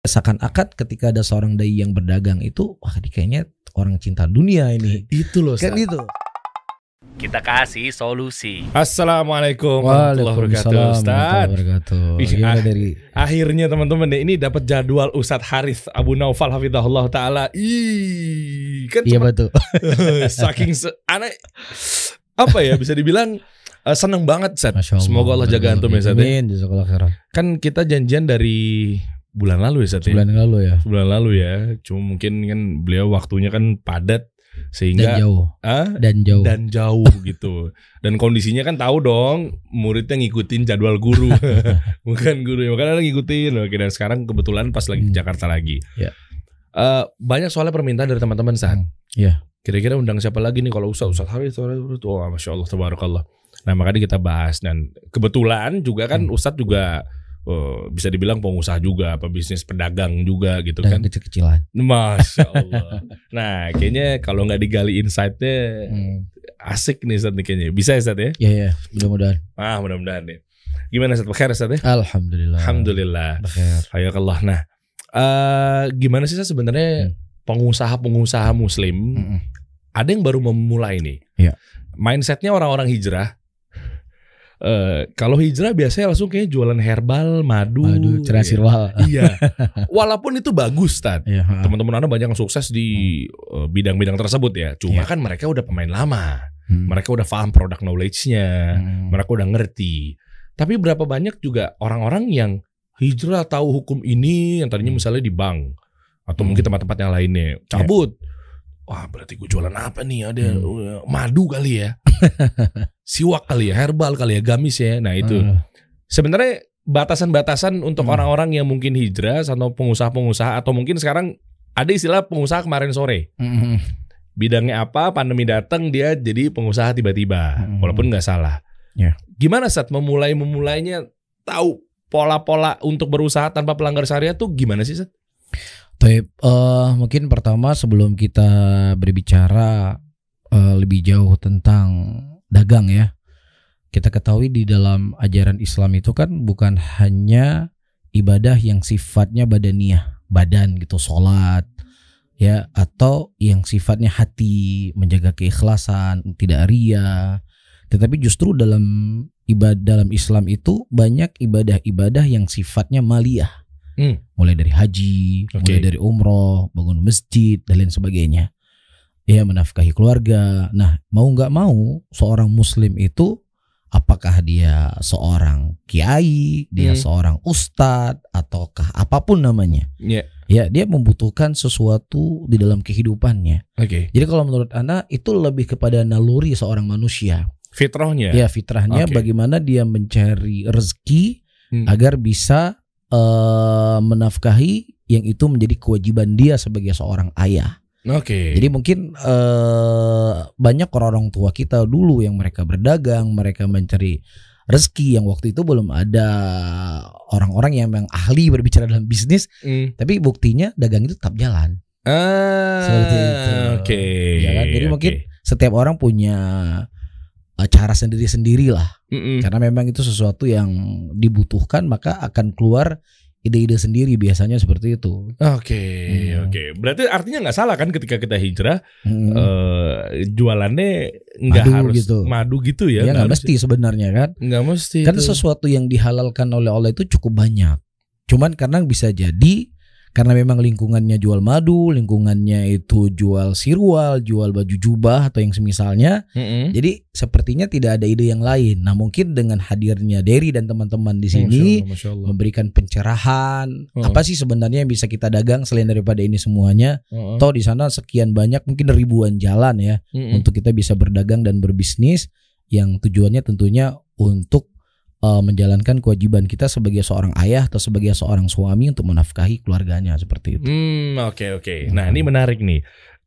seakan-akan ketika ada seorang dai yang berdagang itu wah ini kayaknya orang cinta dunia ini Itu loh. kan gitu Kita kasih solusi. Assalamualaikum warahmatullahi wabarakatuh Ustaz. wabarakatuh Ih, Gimana ah. dari Akhirnya teman-teman deh ini dapat jadwal Ustadz Haris Abu Naufal Hafidahullah Ta'ala Ih, kan iya betul saking se aneh apa ya bisa dibilang eh, seneng banget Allah Semoga Allah jaga antum ya Ustaz ya. Amin Kan kita janjian dari bulan lalu ya Ustaz ya. yang lalu ya Bulan lalu ya. Cuma mungkin kan beliau waktunya kan padat dan sehingga jauh ah, dan jauh dan jauh gitu. Dan kondisinya kan tahu dong muridnya ngikutin jadwal guru. Bukan guru ya, makanya ngikutin. Oke, dan sekarang kebetulan pas lagi di Hmm. Jakarta lagi. Ya. Eh, banyak soalnya permintaan dari teman-teman saat. Hmm, iya. Kira-kira undang siapa lagi nih kalau Ustaz Ustaz Haris Ustaz Haris. Oh, Masya Allah Tabarakallah. Nah makanya kita bahas dan kebetulan juga kan Hmm. Ustadz juga eh, bisa dibilang pengusaha juga, pebisnis pedagang juga gitu dan kan. kecil-kecilan Masya Allah. nah kayaknya kalau nggak digali insight-nya Hmm. asik nih nih kayaknya. Bisa ya Ustadz ya? ya ya mudah-mudahan Ah mudah-mudahan nih. Gimana Ustadz? Bekhair Ustadz ya? alhamdulillah Alhamdulillah. Bekhair. Hayakallah. Nah eh gimana sih sebenarnya Hmm. pengusaha-pengusaha muslim Mm-mm. ada yang baru memulai nih. Iya. Mindsetnya orang-orang hijrah. Eh kalau hijrah biasanya langsung kayak jualan herbal, madu. Waduh, cerah Iya. sirwal. Iya. Walaupun itu bagus, Tad. Iya. Teman-teman Anda banyak yang sukses di eh, bidang-bidang tersebut ya. Cuma Iya. kan mereka udah pemain lama. Hmm. Mereka udah paham product knowledge-nya. Hmm. Mereka udah ngerti. Tapi berapa banyak juga orang-orang yang hijrah tahu hukum ini yang tadinya Hmm. misalnya di bank atau Hmm. mungkin tempat-tempat yang lainnya cabut. Wah berarti gue jualan apa nih? Ada Hmm. uh, madu kali ya, siwak kali ya, herbal kali ya, gamis ya. Nah itu Ah. sebenarnya batasan-batasan untuk Hmm. orang-orang yang mungkin hijrah atau pengusaha-pengusaha atau mungkin sekarang ada istilah pengusaha kemarin sore. Mm-mm. Bidangnya apa? Pandemi datang dia jadi pengusaha tiba-tiba, Hmm. walaupun nggak salah. Ya. Gimana saat memulai memulainya tahu pola-pola untuk berusaha tanpa pelanggar syariat tuh gimana sih? Baik, eh, mungkin pertama sebelum kita berbicara eh, lebih jauh tentang dagang ya, kita ketahui di dalam ajaran Islam itu kan bukan hanya ibadah yang sifatnya badaniah, badan gitu, sholat, ya, atau yang sifatnya hati, menjaga keikhlasan, tidak ria, tetapi justru dalam ibadah dalam Islam itu banyak ibadah-ibadah yang sifatnya maliyah Hmm. mulai dari haji, Oke. mulai dari umroh, bangun masjid dan lain sebagainya. Ya menafkahi keluarga. Nah mau nggak mau seorang muslim itu apakah dia seorang kiai, dia Hmm. seorang ustadz ataukah apa pun namanya, Ya, ya dia membutuhkan sesuatu di dalam kehidupannya. oke. Jadi kalau menurut anda itu lebih kepada naluri seorang manusia. Fitrahnya. Ya fitrahnya Oke. bagaimana dia mencari rezeki Hmm. agar bisa eh, menafkahi yang itu menjadi kewajiban dia sebagai seorang ayah. Oke. Jadi mungkin eh, banyak orang-orang tua kita dulu yang mereka berdagang, mereka mencari rezeki yang waktu itu belum ada orang-orang yang memang ahli berbicara dalam bisnis, Hmm. tapi buktinya dagang itu tetap jalan. Ah, Seperti itu. Oke. Ya kan? Jadi oke. mungkin Setiap orang punya eh, cara sendiri-sendiri lah. Mm-mm. Karena memang itu sesuatu yang dibutuhkan maka akan keluar ide-ide sendiri biasanya seperti itu. Oke, Hmm. oke. Berarti artinya nggak salah kan ketika kita hijrah Hmm. eh, jualannya nggak harus gitu. madu gitu ya? ya nggak mesti sebenarnya kan. Nggak mesti. Kan itu. sesuatu yang dihalalkan oleh Allah itu cukup banyak. Cuman karena bisa jadi karena memang lingkungannya jual madu, lingkungannya itu jual sirwal, jual baju jubah atau yang semisalnya. Mm-mm. Jadi sepertinya tidak ada ide yang lain. Nah mungkin dengan hadirnya Derry dan teman-teman di Masya sini Allah, Masya Allah. memberikan pencerahan. Oh. Apa sih sebenarnya yang bisa kita dagang selain daripada ini semuanya? Oh, oh. Toh di sana sekian banyak mungkin ribuan jalan ya Mm-mm. untuk kita bisa berdagang dan berbisnis yang tujuannya tentunya untuk uh, menjalankan kewajiban kita sebagai seorang ayah atau sebagai seorang suami untuk menafkahi keluarganya seperti itu. Hmm, oke oke. Nah, ini menarik nih.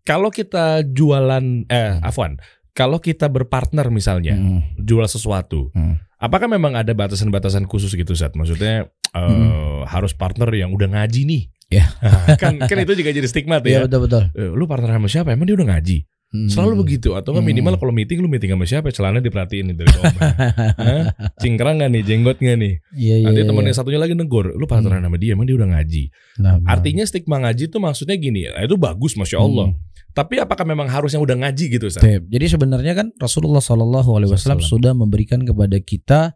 Kalau kita jualan eh afwan, kalau kita berpartner misalnya Mm, jual sesuatu, Hmm. apakah memang ada batasan-batasan khusus gitu Sat? Maksudnya eh, Hmm. harus partner yang udah ngaji nih. Ya. Nah, kan kan itu juga jadi stigma tuh Iya ya. betul betul. Eh, lu partner sama siapa? Emang dia udah ngaji? Hmm. Selalu begitu atau nggak Hmm. minimal kalau meeting lu meeting sama siapa celana diperhatiin nih dari bawah. Hah? Cingkrang nggak nih, jenggot nggak nih? Iya iya. Nanti iya. temannya satunya lagi negor, lu partneran sama dia, emang dia udah ngaji. Nah, nah. Artinya stigma ngaji tuh maksudnya gini, ya, itu bagus masya Allah. Hmm. Tapi apakah memang harus yang udah ngaji gitu, Ustaz? Jadi sebenarnya kan Rasulullah Shallallahu Alaihi Wasallam sudah memberikan kepada kita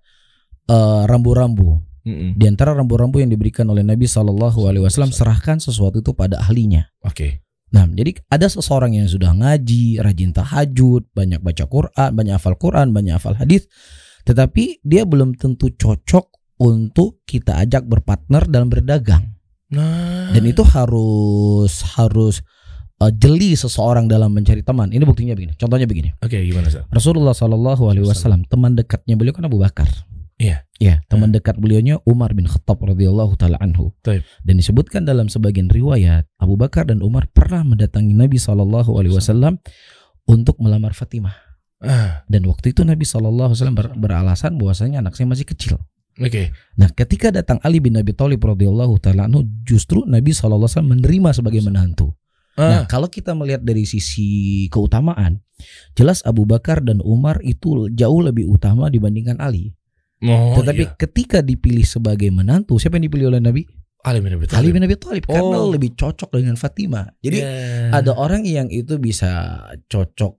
eh, rambu-rambu. Mm-mm. Di antara rambu-rambu yang diberikan oleh Nabi Shallallahu Alaihi Wasallam serahkan sesuatu itu pada ahlinya. Oke. Nah, jadi ada seseorang yang sudah ngaji, rajin tahajud, banyak baca Quran, banyak hafal Quran, banyak hafal hadis, tetapi dia belum tentu cocok untuk kita ajak berpartner dalam berdagang. Nah, Dan itu harus harus eh, jeli seseorang dalam mencari teman. Ini buktinya begini. Contohnya begini. oke gimana Ustaz? Rasulullah Shallallahu Alaihi Wasallam teman dekatnya beliau kan Abu Bakar. Iya. Ya, teman dekat beliaunya Umar bin Khattab radhiyallahu taala anhu. Taib. Dan disebutkan dalam sebagian riwayat Abu Bakar dan Umar pernah mendatangi Nabi Shallallahu Alaihi Wasallam untuk melamar Fatimah. Ah, Dan waktu itu Nabi Shallallahu Alaihi Wasallam ber- beralasan bahwasanya anak saya masih kecil. oke. Nah, ketika datang Ali bin Abi Thalib radhiyallahu taala anhu, justru Nabi Shallallahu Alaihi Wasallam menerima sebagai menantu. Nah, Ah, kalau kita melihat dari sisi keutamaan, jelas Abu Bakar dan Umar itu jauh lebih utama dibandingkan Ali. Oh, Tetapi iya. ketika dipilih sebagai menantu, siapa yang dipilih oleh Nabi? Ali bin Abi Ali Thalib. bin Abi Thalib karena Oh. lebih cocok dengan Fatimah. Jadi Ya. ada orang yang itu bisa cocok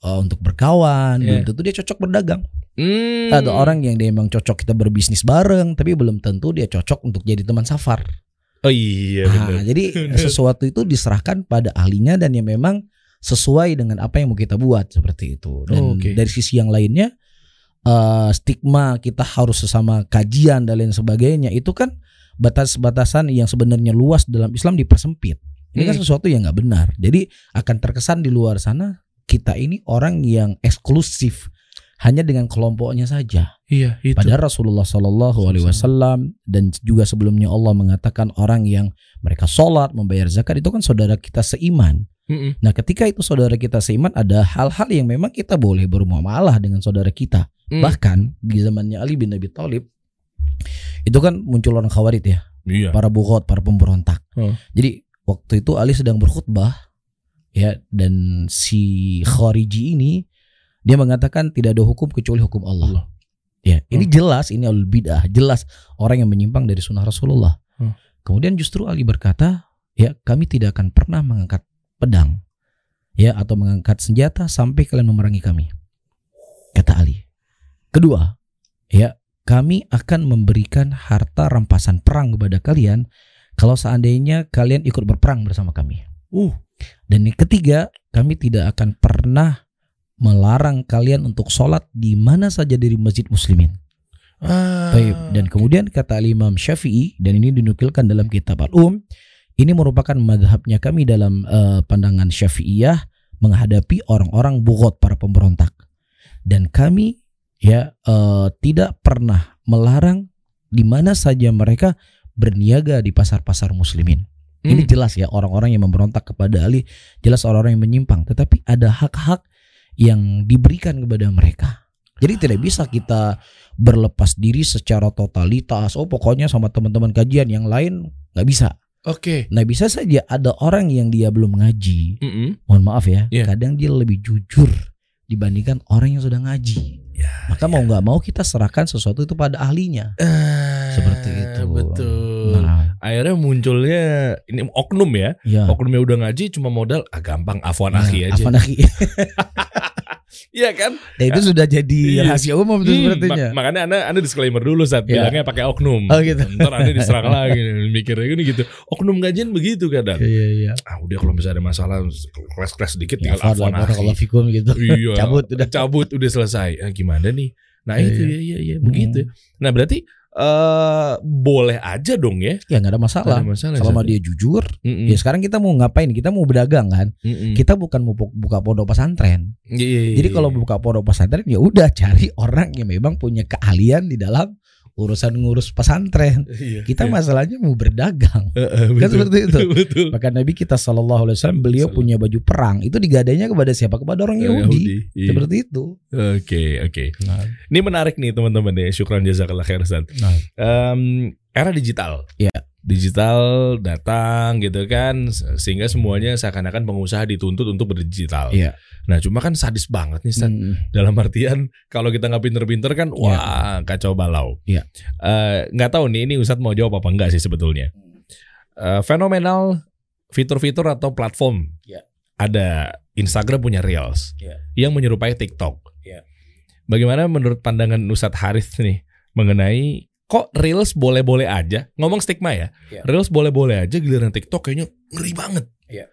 uh, untuk berkawan, belum Iya. tentu dia cocok berdagang. Hmm. Ada orang yang dia memang cocok kita berbisnis bareng, tapi belum tentu dia cocok untuk jadi teman safar. Oh iya Nah, benar. jadi sesuatu itu diserahkan pada ahlinya dan yang memang sesuai dengan apa yang mau kita buat seperti itu. Dan Oh, oke. dari sisi yang lainnya eh, stigma kita harus sesama kajian dan lain sebagainya itu kan batas-batasan yang sebenarnya luas dalam Islam dipersempit. Ini kan Hmm. sesuatu yang nggak benar. Jadi akan terkesan di luar sana kita ini orang yang eksklusif hanya dengan kelompoknya saja. Iya, itu. Padahal Rasulullah Shallallahu Alaihi Wasallam dan juga sebelumnya Allah mengatakan orang yang mereka sholat, membayar zakat itu kan saudara kita seiman. Mm-mm. Nah, ketika itu saudara kita seiman, ada hal-hal yang memang kita boleh bermuamalah dengan saudara kita. Mm. Bahkan di zamannya Ali bin Abi Thalib itu kan muncul orang khawarid ya, Iya. para bukhot, para pemberontak. Hmm. Jadi waktu itu Ali sedang berkhutbah ya dan si khariji ini dia mengatakan tidak ada hukum kecuali hukum Allah. Allah. Ya, ini jelas ini al bidah, jelas orang yang menyimpang dari sunnah Rasulullah. Hmm. Kemudian justru Ali berkata, ya kami tidak akan pernah mengangkat pedang, ya atau mengangkat senjata sampai kalian memerangi kami. Kata Ali. Kedua, ya kami akan memberikan harta rampasan perang kepada kalian kalau seandainya kalian ikut berperang bersama kami. Uh. Dan yang ketiga, kami tidak akan pernah melarang kalian untuk sholat di mana saja dari masjid muslimin. Ah. Baik. Dan kemudian kata Imam Syafi'i dan ini dinukilkan dalam kitab Al-Um, ini merupakan madhabnya kami dalam eh, pandangan Syafi'iyah menghadapi orang-orang bugot para pemberontak. Dan kami ya eh, tidak pernah melarang di mana saja mereka berniaga di pasar-pasar muslimin. Ini Hmm. jelas ya orang-orang yang memberontak kepada Ali, jelas orang-orang yang menyimpang, tetapi ada hak-hak yang diberikan kepada mereka. Jadi tidak bisa kita berlepas diri secara totalitas. Oh pokoknya sama teman-teman kajian yang lain nggak bisa. Oke. Nah bisa saja ada orang yang dia belum ngaji. Mm-mm. Mohon maaf ya, Iya. kadang dia lebih jujur dibandingkan orang yang sudah ngaji. Ya, Maka mau nggak mau kita serahkan sesuatu itu pada ahlinya. Ah, Seperti itu. Betul. Nah, Akhirnya munculnya ini oknum ya. ya. Oknumnya udah ngaji cuma modal ah gampang afwan akhi Nah, aja. Afwan akhi. Iya kan? Ya, itu sudah jadi Iya. rahasia umum tuh Hmm, sepertinya. mak- makanya anda, anda disclaimer dulu saat Ya. bilangnya pakai oknum. Oh, gitu. Ntar anda diserang lagi mikirnya gini gitu. Oknum gajian begitu kadang. Iya iya. Ah udah kalau misalnya ada masalah kelas-kelas sedikit Ya, tinggal afwan kalau akhi. fikum gitu. Iya. Cabut udah. Cabut udah selesai. Ah, gimana nih? Nah Iya, itu iya. ya iya iya begitu. Nah berarti eh boleh aja dong ya. Ya nggak ada masalah. Ada masalah. Selama dia jujur, Mm-mm. ya sekarang kita mau ngapain? Kita mau berdagang kan? Mm-mm. Kita bukan mau bu- buka pondok pesantren. Iya, iya, iya, Jadi kalau iya. buka pondok pesantren ya udah cari orang yang memang punya keahlian di dalam urusan ngurus pesantren. Iya, Kita iya. masalahnya mau berdagang. Eh, eh, Kan betul. seperti itu. betul. Maka Nabi kita Shallallahu Alaihi Wasallam beliau Salam. punya baju perang itu digadainya kepada siapa? Kepada orang Yahudi. Iya. Seperti itu. Oke, oke. Ini menarik nih teman-teman ya. Syukran jazakallah khair Ustaz. Nah. Em, era digital. Iya. Digital datang gitu kan sehingga semuanya seakan-akan pengusaha dituntut untuk berdigital. Iya. Nah, cuma kan sadis banget nih Stat. Mm, Dalam artian kalau kita nggak pinter-pinter kan wah kacau balau. Iya. Eh, nggak tahu nih ini Ustadz mau jawab apa enggak sih sebetulnya. Eh, fenomenal fitur-fitur atau platform. Iya. Ada Instagram punya Reels Iya. yang menyerupai TikTok. Iya. Bagaimana menurut pandangan Ustadz Haris nih mengenai kok Reels boleh-boleh aja ngomong stigma ya. Iya. Reels boleh-boleh aja giliran TikTok kayaknya ngeri banget. Iya.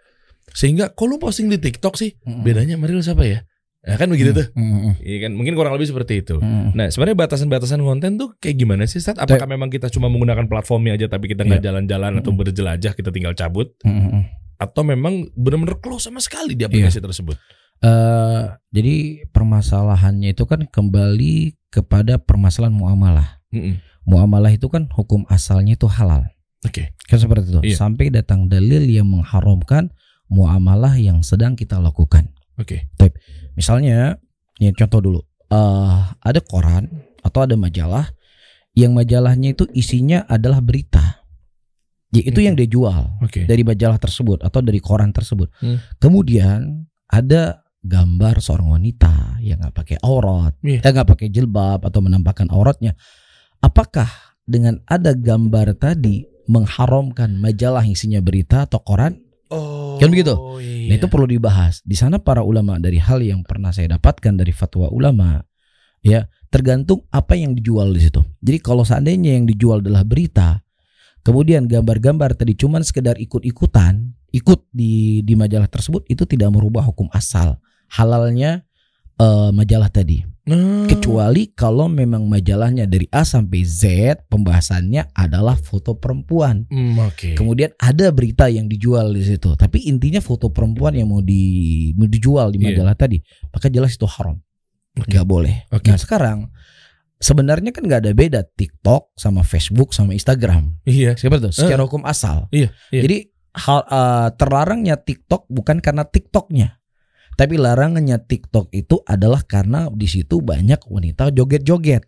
Sehingga kok lu posting di TikTok sih? mm, Bedanya sama Reels apa ya? Nah, kan begitu tuh. mm, mm, Iya kan mungkin kurang lebih seperti itu. mm. Nah, sebenarnya batasan-batasan konten tuh kayak gimana sih, Sat? Apakah memang kita cuma menggunakan platformnya aja tapi kita nggak Iya. jalan-jalan atau berjelajah, kita tinggal cabut Mm, mm, mm. atau memang benar-benar close sama sekali di aplikasi tersebut? Eh, jadi permasalahannya itu kan kembali kepada permasalahan muamalah. Mm-mm. Muamalah itu kan hukum asalnya itu halal. Oke. Kan seperti itu. Iya. Sampai datang dalil yang mengharamkan muamalah yang sedang kita lakukan. Oke. Misalnya, nih contoh dulu. eh ada koran atau ada majalah yang majalahnya itu isinya adalah berita. Ya, itu Hmm. yang dia jual Oke. dari majalah tersebut atau dari koran tersebut. Hmm. Kemudian ada gambar seorang wanita yang nggak pakai aurat, Iya. eh, nggak pakai jilbab atau menampakkan auratnya. Apakah dengan ada gambar tadi mengharamkan majalah yang isinya berita atau koran? Oh. Kan begitu? Iya. Nah itu perlu dibahas. Di sana para ulama dari hal yang pernah saya dapatkan dari fatwa ulama, ya tergantung apa yang dijual di situ. Jadi kalau seandainya yang dijual adalah berita, kemudian gambar-gambar tadi cuman sekedar ikut-ikutan, ikut di di majalah tersebut itu tidak merubah hukum asal halalnya eh, majalah tadi. Nah. Kecuali kalau memang majalahnya dari A sampai Z pembahasannya adalah foto perempuan. Hmm, Oke. Kemudian ada berita yang dijual di situ, tapi intinya foto perempuan yang mau di mau dijual di Iya. majalah tadi, maka jelas itu haram, Oke. nggak boleh. Oke. Nah sekarang sebenarnya kan nggak ada beda TikTok sama Facebook sama Instagram, Iya. siapa tuh? Secara hukum asal. Iya, iya. Jadi hal eh, terlarangnya TikTok bukan karena TikToknya, tapi larangannya TikTok itu adalah karena di situ banyak wanita joget-joget.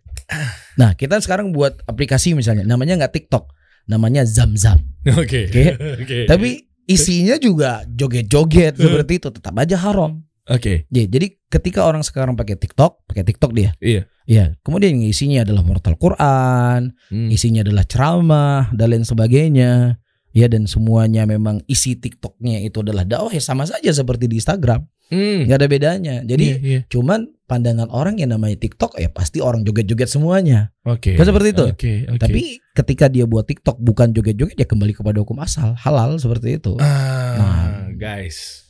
Nah kita sekarang buat aplikasi misalnya, namanya nggak TikTok, namanya Zam-Zam. Oke. Oke. Oke. Tapi isinya juga joget-joget seperti itu tetap aja haram. Oke. Ya, jadi ketika orang sekarang pakai TikTok, pakai TikTok dia. Iya. Iya, kemudian isinya adalah Mortal Quran, Hmm. isinya adalah ceramah dan lain sebagainya. Ya dan semuanya memang isi TikToknya itu adalah dakwah ya sama saja seperti di Instagram, Hmm. nggak ada bedanya. Jadi Iya, iya. cuman pandangan orang yang namanya TikTok ya pasti orang joget-joget semuanya. Oke. Kan seperti itu. Oke, oke. Tapi ketika dia buat TikTok bukan joget-joget ya kembali kepada hukum asal, halal seperti itu. Ah, Nah. guys.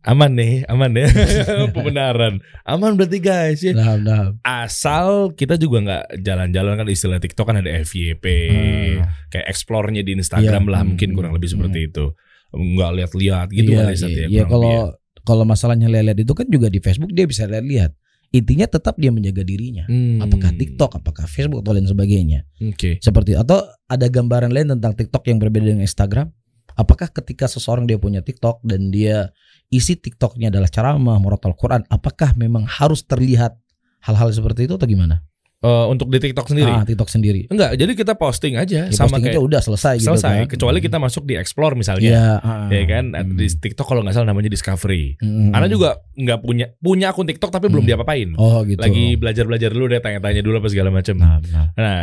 Aman nih, aman ya. Pembenaran. Aman berarti guys ya. Nah, nah. Asal kita juga nggak jalan-jalan kan istilah TikTok kan ada FYP, Hmm. kayak explore-nya di Instagram Iya. lah Hmm. mungkin kurang lebih seperti itu. Nggak lihat-lihat gitu kali Sat, iya, ya, iya, kalau ya. kalau masalahnya lihat itu kan juga di Facebook dia bisa lihat-lihat. Intinya tetap dia menjaga dirinya. Hmm. Apakah TikTok, apakah Facebook atau lain sebagainya. Oke. Seperti atau ada gambaran lain tentang TikTok yang berbeda dengan Instagram? Apakah ketika seseorang dia punya TikTok dan dia isi TikToknya adalah ceramah, murotal Quran, apakah memang harus terlihat hal-hal seperti itu atau gimana? Eh, untuk di TikTok sendiri? Ah, TikTok sendiri. Enggak, jadi kita posting aja Ya, sama posting kayak aja udah selesai, gitu selesai. kan. Kecuali kita masuk di explore misalnya. Iya, ah. Ya kan Hmm. di TikTok kalau nggak salah namanya discovery. Hmm. Ana juga nggak punya punya akun TikTok tapi belum Hmm. diapa-apain. Oh gitu. Lagi belajar-belajar dulu deh tanya-tanya dulu apa segala macam. Nah, nah. Nah,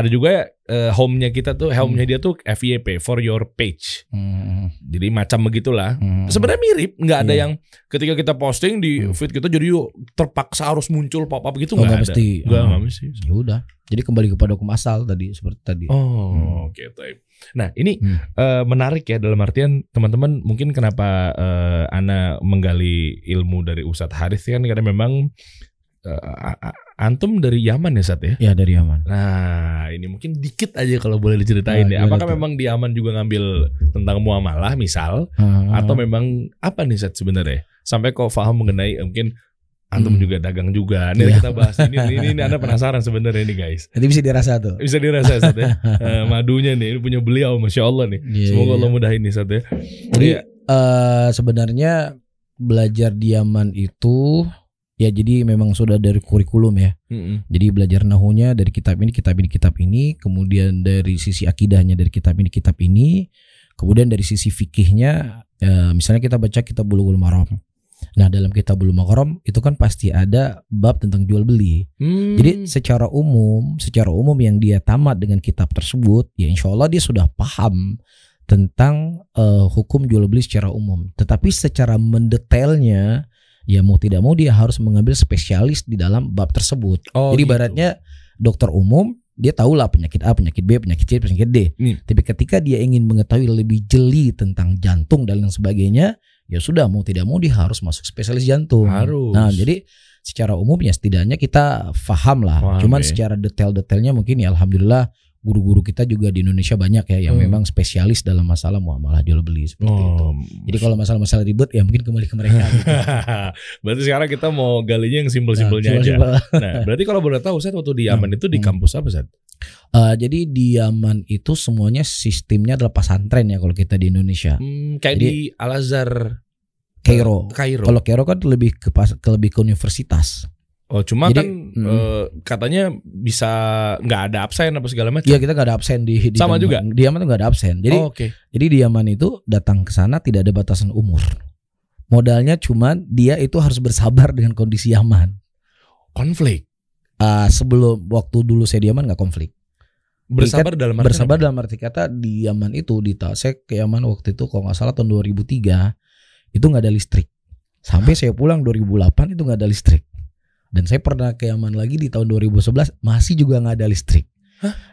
ada juga eh, home-nya kita tuh, home-nya dia tuh FYP for your page. Hmm. Jadi macam begitulah. Hmm. Sebenarnya mirip, nggak ada Iya. yang ketika kita posting di Hmm. feed kita jadi yuk terpaksa harus muncul pop-up gitu Oh, nggak ada. mesti. Nggak, Ah. nggak mesti. Ya udah. Jadi kembali kepada hukum asal tadi seperti tadi. Oh, Hmm. oke, baik. Nah, ini Hmm. eh, menarik ya dalam artian teman-teman mungkin kenapa eh, Ana menggali ilmu dari Ustadz Haris kan karena memang a- antum dari Yaman ya Sat ya. Ya dari aman. Nah, ini mungkin dikit aja kalau boleh diceritain Nah, ya. Apakah tuh? memang di Yaman juga ngambil tentang muamalah misal Ah. atau memang apa nih Sat sebenarnya? Sampai kok paham mengenai eh, mungkin antum Hmm. juga dagang juga. Nih Iya. kita bahas ini, ini ini Anda penasaran sebenarnya nih guys. Nanti bisa dirasa tuh. Bisa dirasa Sat ya. Eh, madunya nih ini punya beliau Masya Allah nih. Iya, Semoga iya. Allah mudahin nih Sat ya. Jadi Iya. eh, sebenarnya belajar di Yaman itu Ya jadi memang sudah dari kurikulum ya. Mm-mm. Jadi belajar nahunya dari kitab ini, kitab ini, kitab ini, kemudian dari sisi akidahnya dari kitab ini, kitab ini, kemudian dari sisi fikihnya, eh, misalnya kita baca kitab Bulughul Maram. Nah dalam kitab Bulughul Maram itu kan pasti ada bab tentang jual beli. Hmm. Jadi secara umum, secara umum yang dia tamat dengan kitab tersebut, ya insya Allah dia sudah paham tentang eh, hukum jual beli secara umum. Tetapi secara mendetailnya, ya mau tidak mau dia harus mengambil spesialis di dalam bab tersebut. Oh, Jadi gitu. ibaratnya dokter umum dia tahu lah penyakit A, penyakit B, penyakit C, penyakit D. Hmm. Tapi ketika dia ingin mengetahui lebih jeli tentang jantung dan lain sebagainya, ya sudah mau tidak mau dia harus masuk spesialis jantung. Harus. Nah, jadi secara umum ya setidaknya kita paham lah. Paham, Cuman ya. secara detail-detailnya mungkin ya alhamdulillah guru-guru kita juga di Indonesia banyak ya yang Hmm. memang spesialis dalam masalah muamalah jual beli seperti itu. Oh. Jadi kalau masalah-masalah ribet ya mungkin kembali ke mereka. gitu. berarti sekarang kita mau galinya yang Nah, simpel-simpelnya aja. simpel-simpel. Nah, berarti kalau boleh tahu Ustaz waktu di Yaman itu di Hmm. kampus apa Ustaz? Eh, jadi di Yaman itu semuanya sistemnya adalah pesantren ya kalau kita di Indonesia. Hmm, kayak Jadi- di Al Azhar Kairo. Kairo. Kalau Kairo kan lebih ke ke lebih ke universitas. Oh, cuma Jadi, kan mm. eh, katanya bisa nggak ada absen apa segala macam. Iya kita nggak ada absen di, di Sama Yaman. juga? Di Yaman tuh nggak ada absen. Jadi Oh, Oke. jadi di Yaman itu datang ke sana tidak ada batasan umur. Modalnya cuman dia itu harus bersabar dengan kondisi Yaman. Konflik. Ah, sebelum waktu dulu saya di Yaman nggak konflik. Bersabar dalam artian Bersabar apa? dalam arti kata di Yaman itu di saya ke Yaman waktu itu kalau nggak salah tahun 2003 itu nggak ada listrik. Sampai saya pulang 2008 itu nggak ada listrik. Dan saya pernah ke Yaman lagi di tahun 2011 masih juga nggak ada listrik.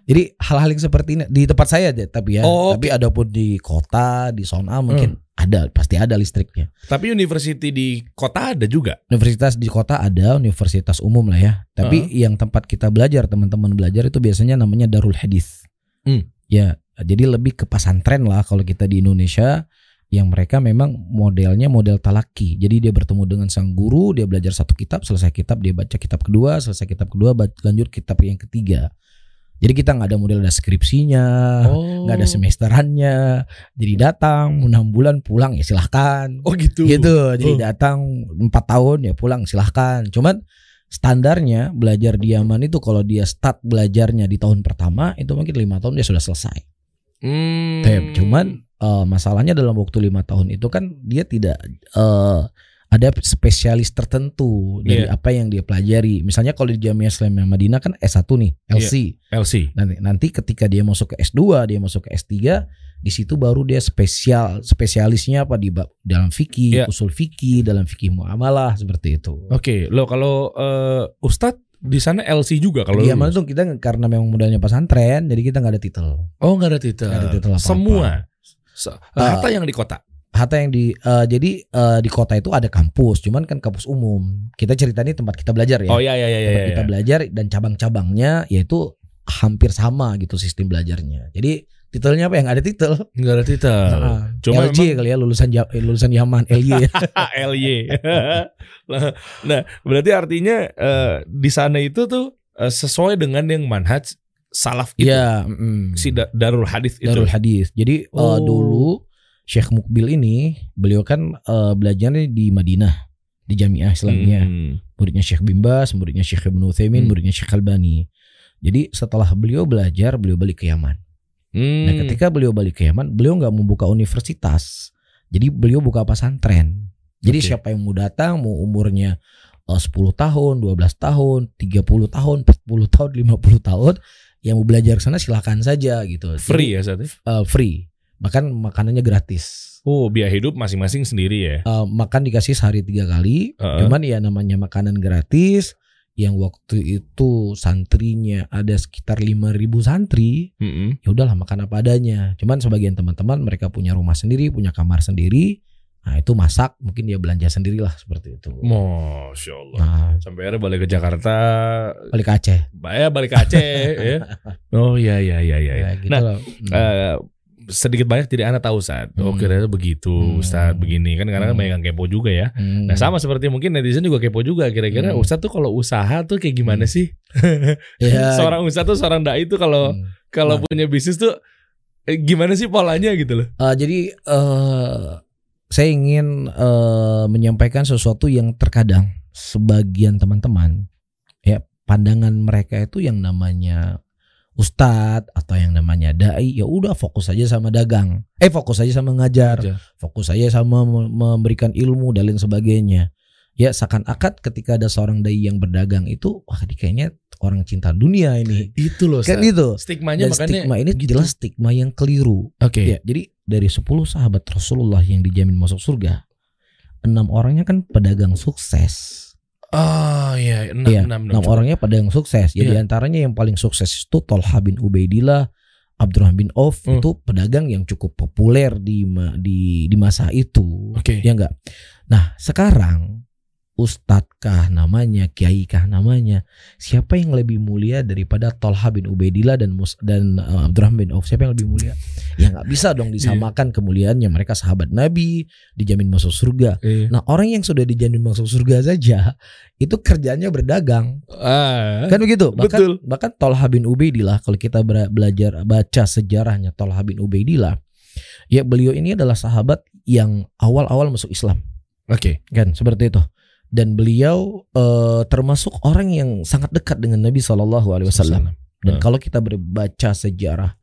Jadi hal-hal yang seperti ini di tempat saya aja tapi ya, Oh, tapi ada pun di kota, di zona mungkin ada pasti ada listriknya. Tapi university di kota ada juga. Universitas di kota ada, universitas umum lah ya. Tapi yang tempat kita belajar, teman-teman belajar itu biasanya namanya Darul Hadis. Hmm. Ya, jadi lebih ke pesantren lah kalau kita di Indonesia yang mereka memang modelnya model talaki. Jadi dia bertemu dengan sang guru, dia belajar satu kitab, selesai kitab dia baca kitab kedua, selesai kitab kedua lanjut kitab yang ketiga. Jadi kita nggak ada model ada skripsinya, Oh. nggak ada semesterannya. Jadi datang enam bulan pulang ya silahkan Oh gitu. gitu jadi Oh. datang empat tahun ya pulang silahkan cuman standarnya belajar di Yaman itu kalau dia start belajarnya di tahun pertama itu mungkin lima tahun dia sudah selesai Hmm. Tem, cuman eh, masalahnya dalam waktu lima tahun itu kan dia tidak eh, ada spesialis tertentu dari Iya. apa yang dia pelajari misalnya kalau di Jamiah Islamiyah Madinah kan S1 nih LC LC. nanti nanti ketika dia masuk ke S2 dia masuk ke S3 di situ baru dia spesial spesialisnya apa di dalam fikih Iya. usul fikih dalam fikih muamalah seperti itu Oke, lo kalau eh, Ustadz di sana LC juga kalau lulus? tuh kita karena memang modalnya pesantren jadi kita nggak ada titel Oh nggak ada titel. Nggak ada titel apa-apa. Semua. Se- Ah. Hatta yang di kota. hatta yang di eh, jadi eh, di kota itu ada kampus cuman kan kampus umum kita ceritanya tempat kita belajar ya Oh iya iya iya. tempat iya, kita iya. belajar dan cabang-cabangnya yaitu hampir sama gitu sistem belajarnya jadi titelnya apa yang ada titel Nggak ada titel. Nah, Cuma LJ kali ya lulusan Ja- eh, lulusan Yaman LY LY. Nah, nah, berarti artinya eh, di sana itu tuh eh, sesuai dengan yang manhaj salaf itu. Iya, mm. Si Da- Darul Hadis itu. Darul Hadis. Jadi eh, Oh. dulu Syekh Mukbil ini beliau kan eh, belajarnya di Madinah di Jamiah Islamiyah. Hmm. Muridnya Syekh Bimbas, muridnya Syekh Ibnu Utsaimin, Hmm. muridnya Syekh Albani. Jadi setelah beliau belajar, beliau balik ke Yaman. Hmm. Nah, ketika beliau balik ke Yaman, beliau nggak membuka universitas. Jadi beliau buka pesantren. Jadi Oke. siapa yang mau datang, mau umurnya eh, 10 tahun, 12 tahun, 30 tahun, 40 tahun, 50 tahun, yang mau belajar ke sana silahkan saja gitu. Jadi, free ya saat itu? eh, free. Bahkan makanannya gratis. Oh, biaya hidup masing-masing sendiri ya. Eh, makan dikasih sehari tiga kali. Heeh. Cuman ya namanya makanan gratis. Yang waktu itu santrinya ada sekitar 5000 santri. Mm-mm. Ya udahlah makan apa adanya. Cuman sebagian teman-teman mereka punya rumah sendiri, punya kamar sendiri. Nah itu masak, mungkin dia belanja sendirilah seperti itu. Masya Allah. Nah, Sampai akhirnya balik ke Jakarta, balik ke Aceh. ya balik ke Aceh ya. Oh iya iya iya iya. Ya, gitu Nah, loh. Hmm. eh, sedikit banyak tidak anda tahu saat. Oh Hmm. kira begitu Hmm. Ustaz begini kan karena Hmm. banyak yang kepo juga ya. Hmm. Nah sama seperti mungkin netizen juga kepo juga kira-kira Hmm. Ustaz tuh kalau usaha tuh kayak gimana sih? Ya, Seorang Ustaz tuh seorang dai tuh kalau hmm. kalau punya bisnis tuh eh, gimana sih polanya gitu loh. Eh, jadi eh saya ingin eh, menyampaikan sesuatu yang terkadang sebagian teman-teman ya pandangan mereka itu yang namanya ustadz atau yang namanya dai ya udah fokus aja sama dagang eh fokus aja sama ngajar Ngajar. fokus aja sama mem- memberikan ilmu dan lain sebagainya ya seakan-akan ketika ada seorang dai yang berdagang itu wah ini kayaknya orang cinta dunia ini Itu loh. kan itu Stigmanya dan makanya stigma ini gitu. jelas stigma yang keliru Oke. Ya, jadi dari 10 sahabat Rasulullah yang dijamin masuk surga, enam orangnya kan pedagang sukses. Oh iya, enam, Iya, enam, enam orangnya pedagang sukses. Jadi Iya. antaranya yang paling sukses itu Tolha bin Ubaidillah, Abdurrahman bin Auf Hmm. itu pedagang yang cukup populer di di di masa itu. Oke. Ya enggak? Nah, sekarang ustadzkah namanya, kiai kah namanya? Siapa yang lebih mulia daripada Tolha bin Ubaidillah dan Mus dan uh, Abdurrahman bin Auf? Siapa yang lebih mulia? Ya nggak bisa dong disamakan kemuliaannya. Mereka sahabat Nabi, dijamin masuk surga. Iya. Nah, orang yang sudah dijamin masuk surga saja itu kerjanya berdagang. Ah. Kan begitu? Bahkan Betul. bahkan Tolha bin Ubaidillah kalau kita belajar baca sejarahnya Tolha bin Ubaidillah, ya beliau ini adalah sahabat yang awal-awal masuk Islam Oke. kan seperti itu dan beliau eh, termasuk orang yang sangat dekat dengan Nabi Shallallahu Alaihi Wasallam. Dan Hmm. kalau kita berbaca sejarah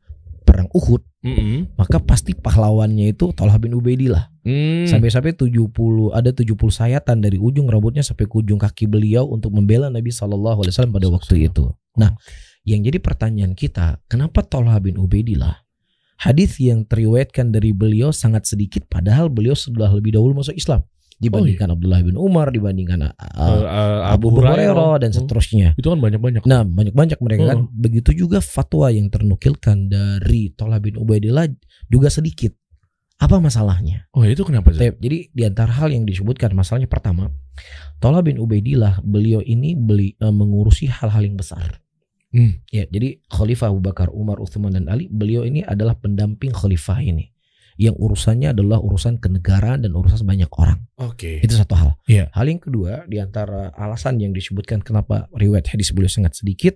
perang Uhud Mm-mm. maka pasti pahlawannya itu Talha bin Ubaidillah. Hmm. sampai-sampai 70 ada 70 sayatan dari ujung rambutnya sampai ke ujung kaki beliau untuk membela Nabi Shallallahu Alaihi Wasallam pada waktu itu. Nah yang jadi pertanyaan kita kenapa Talha bin Ubaidillah? Hadis yang teriwayatkan dari beliau sangat sedikit padahal beliau sudah lebih dahulu masuk Islam dibandingkan Abdullah bin Umar dibandingkan uh, eh, Abu Hurairah dan Oh. seterusnya. Itu kan banyak-banyak. Nah, banyak-banyak mereka kan. Oh. Begitu juga fatwa yang ternukilkan dari Tolah bin Ubaidillah juga sedikit. Apa masalahnya? Oh itu kenapa? Zat? Tep, Jadi di antara hal yang disebutkan masalahnya pertama, Tolah bin Ubaidillah beliau ini beli eh, mengurusi hal-hal yang besar. Hmm. Ya, jadi Khalifah Abu Bakar, Umar, Utsman dan Ali, beliau ini adalah pendamping khalifah ini. Yang urusannya adalah urusan kenegaraan dan urusan banyak orang. Oke. Itu satu hal. Iya. Hal yang kedua, di antara alasan yang disebutkan kenapa riwayat hadis beliau sangat sedikit,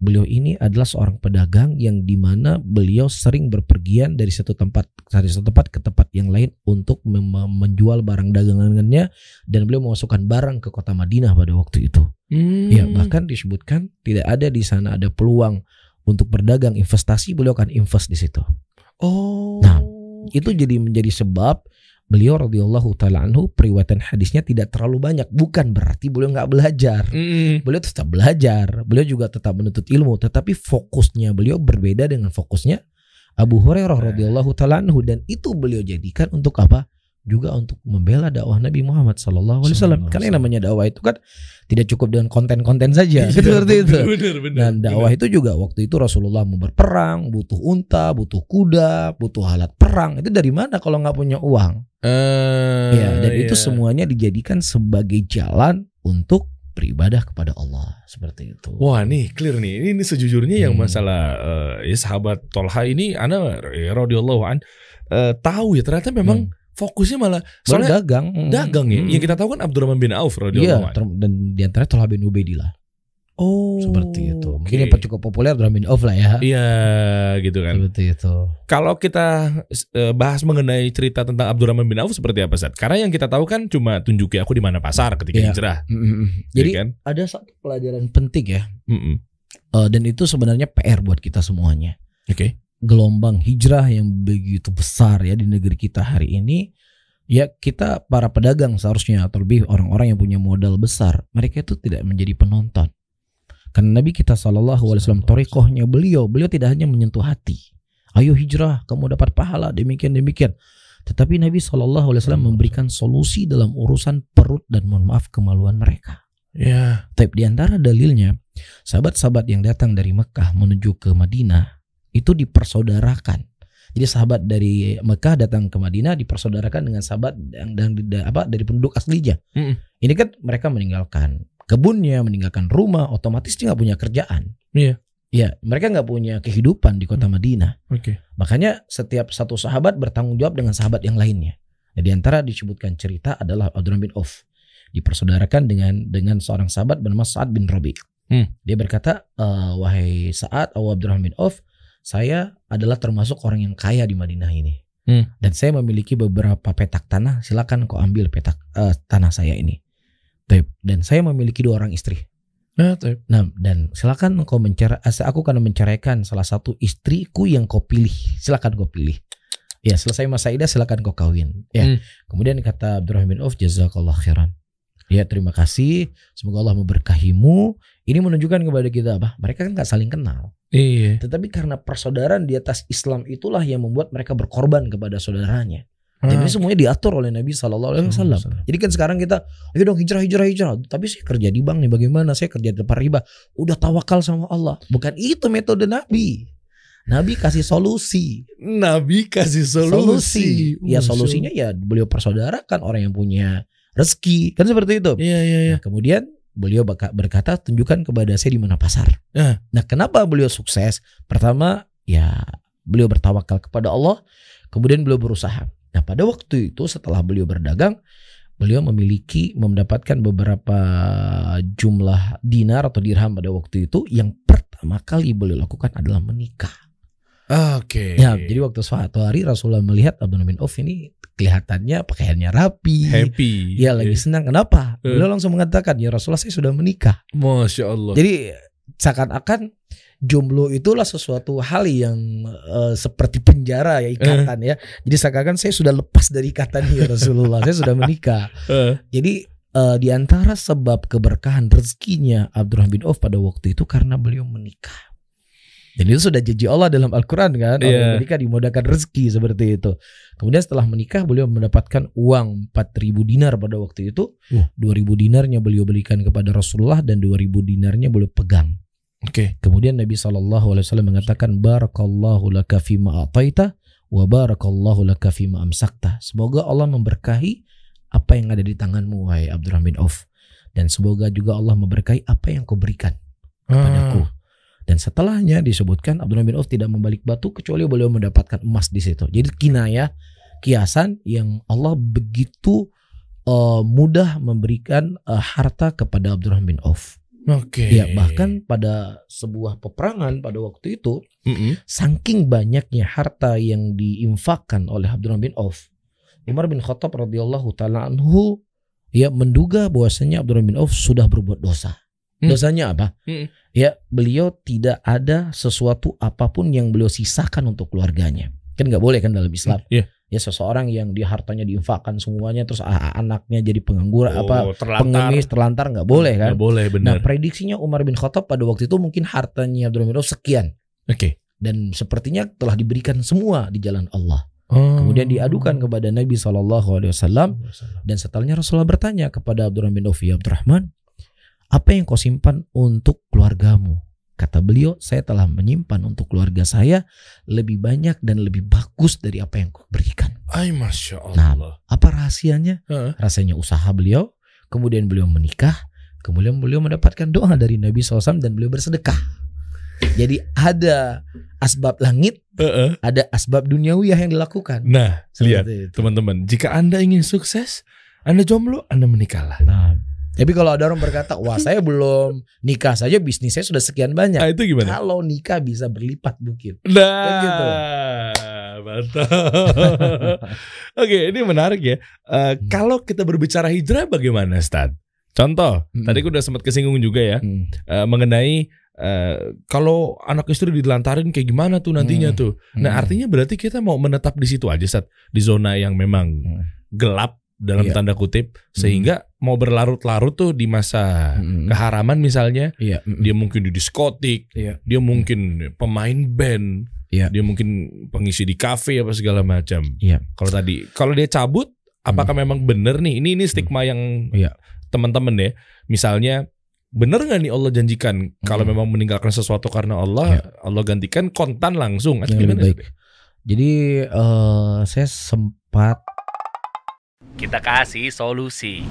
beliau ini adalah seorang pedagang yang di mana beliau sering berpergian dari satu tempat dari satu tempat ke tempat yang lain untuk menjual barang dagangannya dan beliau memasukkan barang ke kota Madinah pada waktu itu. Hmm. Ya, bahkan disebutkan tidak ada di sana ada peluang untuk berdagang investasi, beliau akan invest di situ. Oh. Nah, Itu jadi menjadi sebab beliau radhiyallahu taala anhu periwayatan hadisnya tidak terlalu banyak. Bukan berarti beliau nggak belajar. Mm-mm. Beliau tetap belajar, beliau juga tetap menuntut ilmu, tetapi fokusnya beliau berbeda dengan fokusnya Abu Hurairah Nah. radhiyallahu taala anhu dan itu beliau jadikan untuk apa? Juga untuk membela dakwah Nabi Muhammad sallallahu alaihi wasallam. Karena yang namanya dakwah itu kan tidak cukup dengan konten-konten saja, Iya, seperti itu. Bener, bener. Dan dakwah itu juga waktu itu Rasulullah mau berperang, butuh unta, butuh kuda, butuh alat perang. Itu dari mana kalau nggak punya uang? Eh, ya, dan itu iya. semuanya dijadikan sebagai jalan untuk beribadah kepada Allah seperti itu. Wah nih clear nih. Ini, ini sejujurnya yang Hmm. masalah eh, ya sahabat Tolha ini ana ya, radhiyallahu an eh, tahu ya ternyata memang fokusnya malah Soalnya soalnya dagang, dagang ya. Hmm. Yang kita tahu kan Abdurrahman bin Auf Iya, radhiyallahu dan di antara Talha bin Ubaidillah Oh, seperti itu. Mungkin yang cukup populer Abdurrahman bin Auf lah ya. Iya gitu kan. Seperti itu. Kalau kita eh, bahas mengenai cerita tentang Abdurrahman bin Auf seperti apa Sat? Karena yang kita tahu kan cuma tunjuki aku di mana pasar ketika Iya. hijrah. Mm-mm. Jadi Jadi kan? ada satu pelajaran penting ya, Mm-mm. eh, dan itu sebenarnya PR buat kita semuanya. Oke. Gelombang hijrah yang begitu besar ya di negeri kita hari ini ya kita para pedagang seharusnya atau lebih orang-orang yang punya modal besar mereka itu tidak menjadi penonton. Karena Nabi kita Shallallahu Alaihi Wasallam torikohnya beliau beliau tidak hanya menyentuh hati. Ayo hijrah kamu dapat pahala demikian demikian. Tetapi Nabi Shallallahu Alaihi Wasallam memberikan solusi dalam urusan perut dan mohon maaf kemaluan mereka. Ya. tapi di antara dalilnya, sahabat-sahabat yang datang dari Mekah menuju ke Madinah itu dipersaudarakan. Jadi sahabat dari Mekah datang ke Madinah dipersaudarakan dengan sahabat yang dan apa dari penduduk aslinya. Mm-mm. Ini kan mereka meninggalkan kebunnya, meninggalkan rumah, otomatis dia nggak punya kerjaan. Iya. Ya, mereka nggak punya kehidupan di kota Madinah. Oke. Makanya setiap satu sahabat bertanggung jawab dengan sahabat yang lainnya. Nah, di antara disebutkan cerita adalah Abdurrahman bin Auf. Dipersaudarakan dengan dengan seorang sahabat bernama Sa'ad bin Rabi. Hmm. Dia berkata, "Eh, wahai Sa'ad atau Abdurrahman bin Auf, saya adalah termasuk orang yang kaya di Madinah ini. Hmm. Dan saya memiliki beberapa petak tanah, silakan kau ambil petak eh, tanah saya ini. Dan saya memiliki dua orang istri. Nah, taib. Nah, dan silakan kau mencerai, aku akan menceraikan salah satu istriku yang kau pilih. Silakan kau pilih. Ya, selesai masa idah silakan kau kawin. Ya. Hmm. Kemudian kata Abdurrahman bin Auf, jazakallah khairan. Ya, terima kasih. Semoga Allah memberkahimu. Ini menunjukkan kepada kita apa? Mereka kan gak saling kenal. Iya. Tetapi karena persaudaraan di atas Islam itulah yang membuat mereka berkorban kepada saudaranya. Dan Ah, ini semuanya diatur oleh Nabi Shallallahu Alaihi Wasallam. Jadi kan sekarang kita, ayo dong hijrah hijrah hijrah. Tapi saya kerja di bank nih, bagaimana? Saya kerja di tempat riba. Udah tawakal sama Allah. Bukan itu metode Nabi. Nabi kasih solusi. Nabi kasih solusi. Ya solusinya ya beliau persaudarakan orang yang punya rezeki. Kan seperti itu. Iya, iya, iya. Nah, kemudian beliau berkata tunjukkan kepada saya di mana pasar. Ah. Nah, kenapa beliau sukses? Pertama, ya beliau bertawakal kepada Allah, kemudian beliau berusaha. Nah, pada waktu itu setelah beliau berdagang, beliau memiliki mendapatkan beberapa jumlah dinar atau dirham pada waktu itu yang pertama kali beliau lakukan adalah menikah. Oke. Ya, jadi waktu suatu hari Rasulullah melihat Abdullah bin Auf ini kelihatannya pakaiannya rapi. happy. Ya lagi senang. Kenapa? Eh. Beliau langsung mengatakan, "Ya Rasulullah, saya sudah menikah." Masya Allah. Jadi seakan-akan jomblo itulah sesuatu hal yang eh, seperti penjara ya ikatan ya. Jadi seakan-akan saya sudah lepas dari ikatan ya Rasulullah. saya sudah menikah. Eh, Jadi eh, di antara sebab keberkahan rezekinya Abdurrahman bin Auf pada waktu itu karena beliau menikah. Dan itu sudah janji Allah dalam Al-Quran kan. Orang Iya. menikah dimudahkan rezeki seperti itu. Kemudian setelah menikah beliau mendapatkan uang 4000 dinar pada waktu itu. Wah. 2000 dinarnya beliau belikan kepada Rasulullah dan 2000 dinarnya beliau pegang. Oke. Kemudian Nabi Shallallahu Alaihi Wasallam mengatakan barakallahu laka fima ataita wa barakallahu laka fima amsakta. Semoga Allah memberkahi apa yang ada di tanganmu wahai Abdurrahman bin Auf dan semoga juga Allah memberkahi apa yang kau berikan kepadaku. Ah. Dan setelahnya disebutkan Abdurrahman bin Auf tidak membalik batu kecuali beliau mendapatkan emas di situ. Jadi kinayah kiasan yang Allah begitu eh, mudah memberikan eh, harta kepada Abdurrahman bin Auf. Oke. Ya bahkan pada sebuah peperangan pada waktu itu Mm-mm. saking banyaknya harta yang diinfakkan oleh Abdurrahman bin Auf, Umar bin Khattab radhiyallahu taala anhu ya menduga bahwasanya Abdurrahman bin Auf sudah berbuat dosa. Hmm. Dosanya apa? Hmm. Ya beliau tidak ada sesuatu apa pun yang beliau sisakan untuk keluarganya. Kan nggak boleh kan dalam Islam. Iya. Ya seseorang yang dia hartanya diinfakkan semuanya terus ah, anaknya jadi pengangguran apa Oh, terlantar. pengemis terlantar nggak boleh kan? Nggak boleh Nah, benar. prediksinya Umar bin Khattab pada waktu itu mungkin hartanya Abdurrahman bin Auf sekian Oke. dan sepertinya telah diberikan semua di jalan Allah. Oh. Kemudian diadukan kepada Nabi Shallallahu Alaihi Wasallam dan setelahnya Rasulullah bertanya kepada Abdurrahman bin Auf, "Ya Abdurrahman, apa yang kau simpan untuk keluargamu?" Kata beliau, "Saya telah menyimpan untuk keluarga saya lebih banyak dan lebih bagus dari apa yang kau berikan." Ay, masya Nah. Allah. Apa rahasianya? Heeh. Rasanya usaha beliau, kemudian beliau menikah, kemudian beliau mendapatkan doa dari Nabi SAW dan beliau bersedekah. Jadi ada asbab langit, Heeh. ada asbab duniawi yang dilakukan. Nah, lihat Seperti itu. teman-teman, jika anda ingin sukses, anda jomblo, anda menikahlah. Nah, tapi kalau ada orang berkata, wah saya belum nikah saja bisnis saya sudah sekian banyak. Nah, itu gimana? Kalau nikah bisa berlipat mungkin. Nah, Kan gitu. mantap. Oke, ini menarik ya. Eh, Kalau kita berbicara hijrah, bagaimana, Stad? Contoh, Hmm. tadi aku udah sempat kesinggung juga ya Hmm. eh, mengenai eh, kalau anak istri dilantarin kayak gimana tuh nantinya Hmm. tuh. Nah, Hmm. artinya berarti kita mau menetap di situ aja, Stad, di zona yang memang Hmm. gelap dalam Iya. tanda kutip, sehingga mau berlarut-larut tuh di masa Hmm. keharaman misalnya, Iya. dia mungkin di diskotik, Iya. dia mungkin pemain band, Iya. dia mungkin pengisi di kafe apa segala macam. Iya. Kalau tadi, kalau dia cabut, apakah memang benar nih? Ini ini stigma yang Iya. teman-teman ya. Misalnya, benar nggak nih Allah janjikan kalau Hmm. memang meninggalkan sesuatu karena Allah, Allah gantikan kontan langsung? Atau Yang lebih gimana? baik. Jadi eh, saya sempat Kita kasih solusi.